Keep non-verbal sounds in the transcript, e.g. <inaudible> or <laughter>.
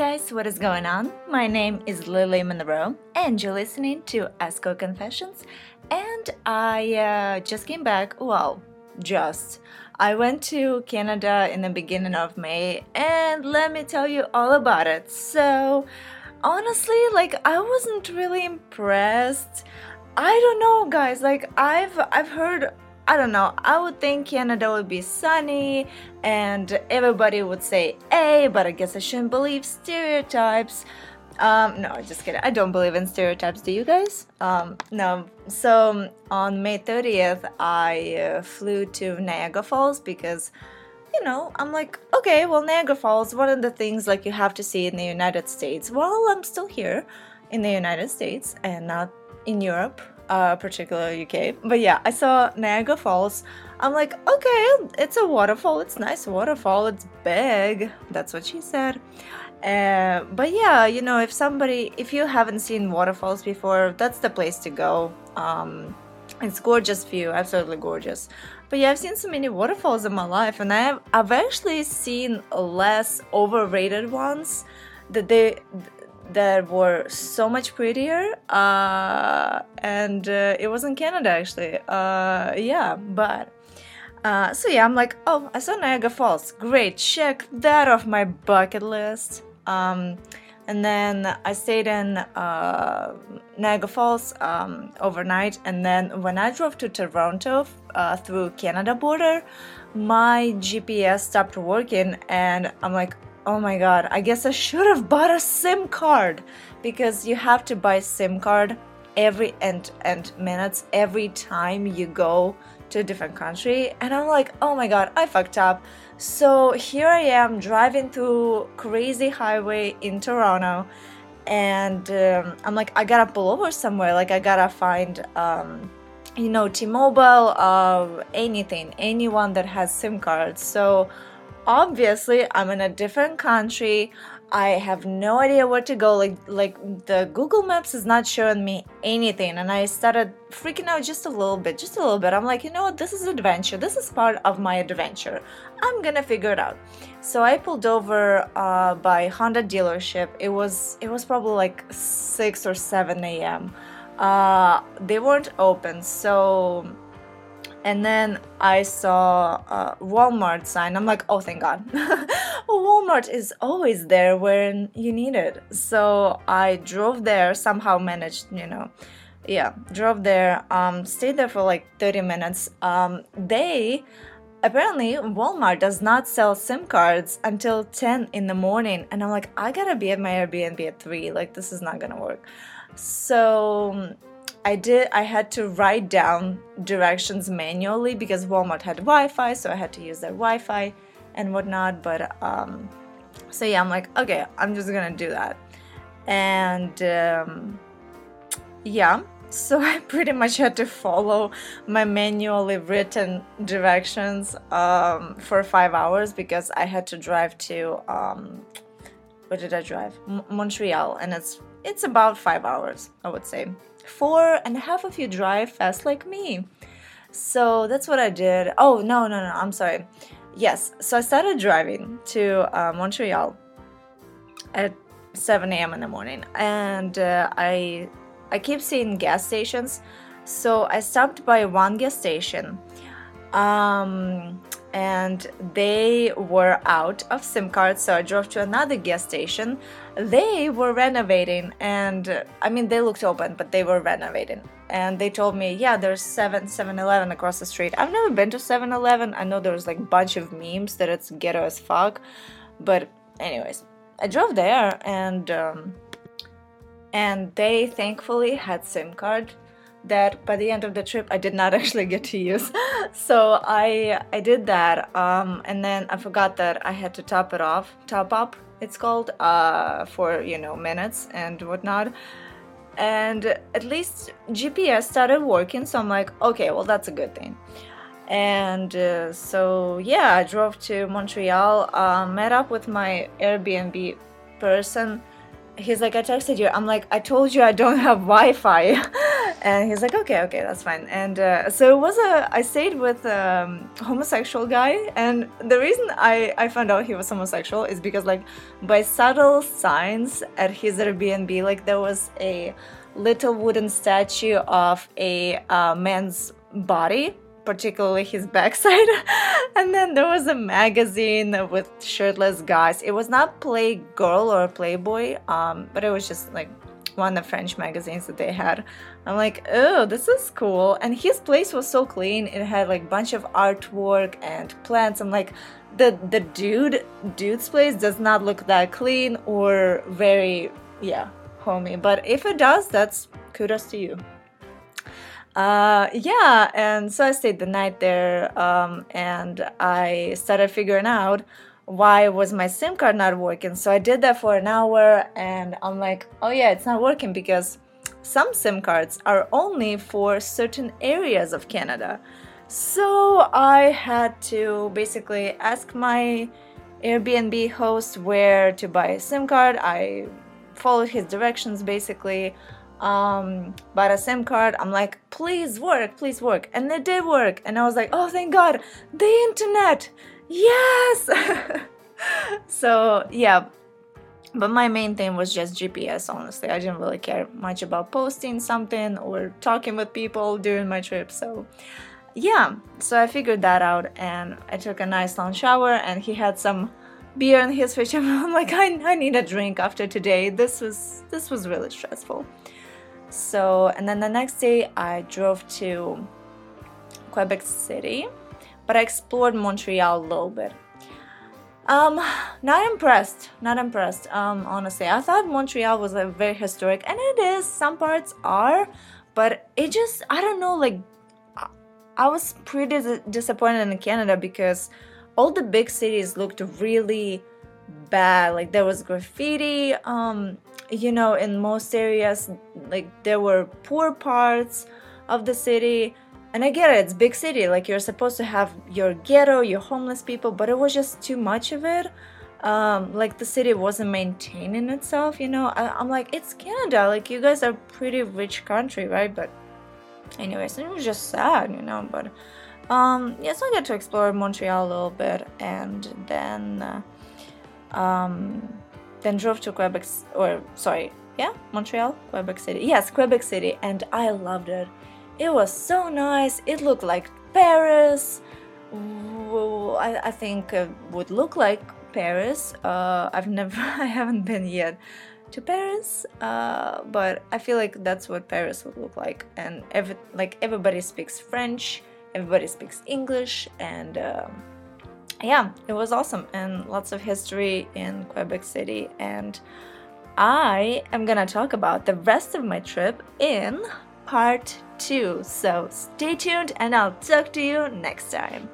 guys, what is going on? My name is Lilly Monroe, and you're listening to Escort Confessions. And I uh, just came back. Well, just. I went to Canada in the beginning of May, and let me tell you all about it. So, honestly, like I wasn't really impressed. I don't know, guys. Like I've I've heard I don't know. I would think Canada would be sunny and everybody would say A, but I guess I shouldn't believe stereotypes. Um, no, just kidding. I don't believe in stereotypes. Do you guys? Um, no. So on May 30th, I uh, flew to Niagara Falls because, you know, I'm like, okay, well, Niagara Falls, one of the things like you have to see in the United States. Well, I'm still here in the United States and not in Europe uh, particularly UK. But yeah, I saw Niagara Falls. I'm like, okay, it's a waterfall. It's nice waterfall. It's big. That's what she said. Uh, but yeah, you know, if somebody, if you haven't seen waterfalls before, that's the place to go. Um, it's gorgeous view, absolutely gorgeous. But yeah, I've seen so many waterfalls in my life, and I've I've actually seen less overrated ones that they that were so much prettier uh, and uh, it was in canada actually. Uh, yeah but uh, so yeah i'm like oh i saw niagara falls. Great check that off my bucket list. Um, and then i stayed in uh, niagara falls um, overnight. And then when i drove to toronto uh, through canada border my gps stopped working. And i'm like oh my god, I guess I should have bought a SIM card because you have to buy SIM card every and and minutes every time you go to a different country and I'm like, "Oh my god, I fucked up." So here I am driving through crazy highway in Toronto and um, I'm like, I gotta pull over somewhere. Like I gotta find um, you know T-Mobile, uh, anything, anyone that has SIM cards. So obviously I'm in a different country. I have no idea where to go. Like like the Google Maps is not showing me anything, and I started freaking out just a little bit, just a little bit. I'm like, you know what? This is adventure. This is part of my adventure. I'm gonna figure it out. So I pulled over uh, by Honda dealership. It was it was probably like six or seven a.m. Uh, they weren't open, so and then I saw a Walmart sign. I'm like, oh, thank God. <laughs> Walmart is always there when you need it. So I drove there, somehow managed, you know, yeah, drove there, um, stayed there for like 30 minutes. Um, they apparently Walmart does not sell SIM cards until 10 in the morning. And I'm like, I gotta be at my Airbnb at 3. Like, this is not gonna work. So I did I had to write down directions manually because Walmart had Wi-Fi, so I had to use their Wi-Fi and whatnot. But um, so yeah, I'm like, okay, I'm just gonna do that, and um, yeah. <laughs> So I pretty much had to follow my manually written directions um, for five hours because I had to drive to um, where did I drive? M- Montreal, and it's it's about five hours, I would say four and half of you drive fast like me. So that's what I did. Oh, no, no, no, I'm sorry. Yes, so I started driving to uh, Montreal at 7 a.m. in the morning, and uh, I I keep seeing gas stations. So I stopped by one gas station. Um, and they were out of SIM cards, so I drove to another gas station. They were renovating, and I mean, they looked open, but they were renovating. And they told me, yeah, there's 7 7 Eleven across the street. I've never been to 7 Eleven. I know there's like a bunch of memes that it's ghetto as fuck, but, anyways, I drove there, and um, and they thankfully had SIM card that by the end of the trip I did not <laughs> actually get to use. so I I did that, um, and then I forgot that I had to top it off, top up. It's called uh, for you know minutes and whatnot. And at least GPS started working, so I'm like, okay, well that's a good thing. And uh, so yeah, I drove to Montreal, uh, met up with my Airbnb person he's like, I texted you. I'm like, I told you I don't have Wi Fi. <laughs> and he's like okay okay that's fine. And uh, so it was a i stayed with a um, homosexual guy. And the reason i i found out he was homosexual is because like by subtle signs at his airbnb like there was a little wooden statue of a uh, man's body particularly his backside. <laughs> And then there was a magazine with shirtless guys. It was not playgirl or playboy um, but it was just like one of the French magazines that they had. I'm like, oh, this is cool. And his place was so clean. It had like bunch of artwork and plants. I'm like, the the dude dude's place does not look that clean or very yeah homey. But if it does, that's kudos to you. Uh, yeah, and so I stayed the night there, um, and I started figuring out why was my SIM card not working? So I did that for an hour and I'm like, oh yeah, it's not working because some SIM cards are only for certain areas of Canada. So I had to basically ask my Airbnb host where to buy a SIM card. I followed his directions basically. Um, bought a SIM card. I'm like, please work, please work. And it did work. And I was like, oh, thank God, the internet yes. <laughs> So yeah. But my main thing was just gps honestly. I didn't really care much about posting something or talking with people during my trip so yeah. So i figured that out and i took a nice long shower and he had some beer in his fridge. <laughs> I'm like I, I need a drink after today. This was this was really stressful. So and then the next day i drove to quebec city but I explored Montreal a little bit. Um, not impressed. Not impressed. Um, honestly, I thought Montreal was like very historic, and it is. Some parts are, but it just I don't know. Like, I was pretty disappointed in Canada because all the big cities looked really bad. Like there was graffiti. Um, you know, in most areas, like there were poor parts of the city and I get it, it's big city, like you're supposed to have your ghetto, your homeless people, but it was just too much of it. Um, like the city wasn't maintaining itself, you know. I, am like, it's Canada, like you guys are pretty rich country, right? But anyways, it was just sad, you know. But um, yeah, so I got to explore Montreal a little bit, and then uh, um, then drove to Quebec, or sorry, yeah, Montreal, Quebec City. Yes, Quebec City, and I loved it. It was so nice. It looked like Paris. I, I think it would look like Paris. Uh, I've never, <laughs> I haven't been yet to Paris, uh, but I feel like that's what Paris would look like. And every, like everybody speaks French, everybody speaks English, and um, yeah, it was awesome and lots of history in Quebec City. And I am gonna talk about the rest of my trip in part 2. So stay tuned and I'll talk to you next time.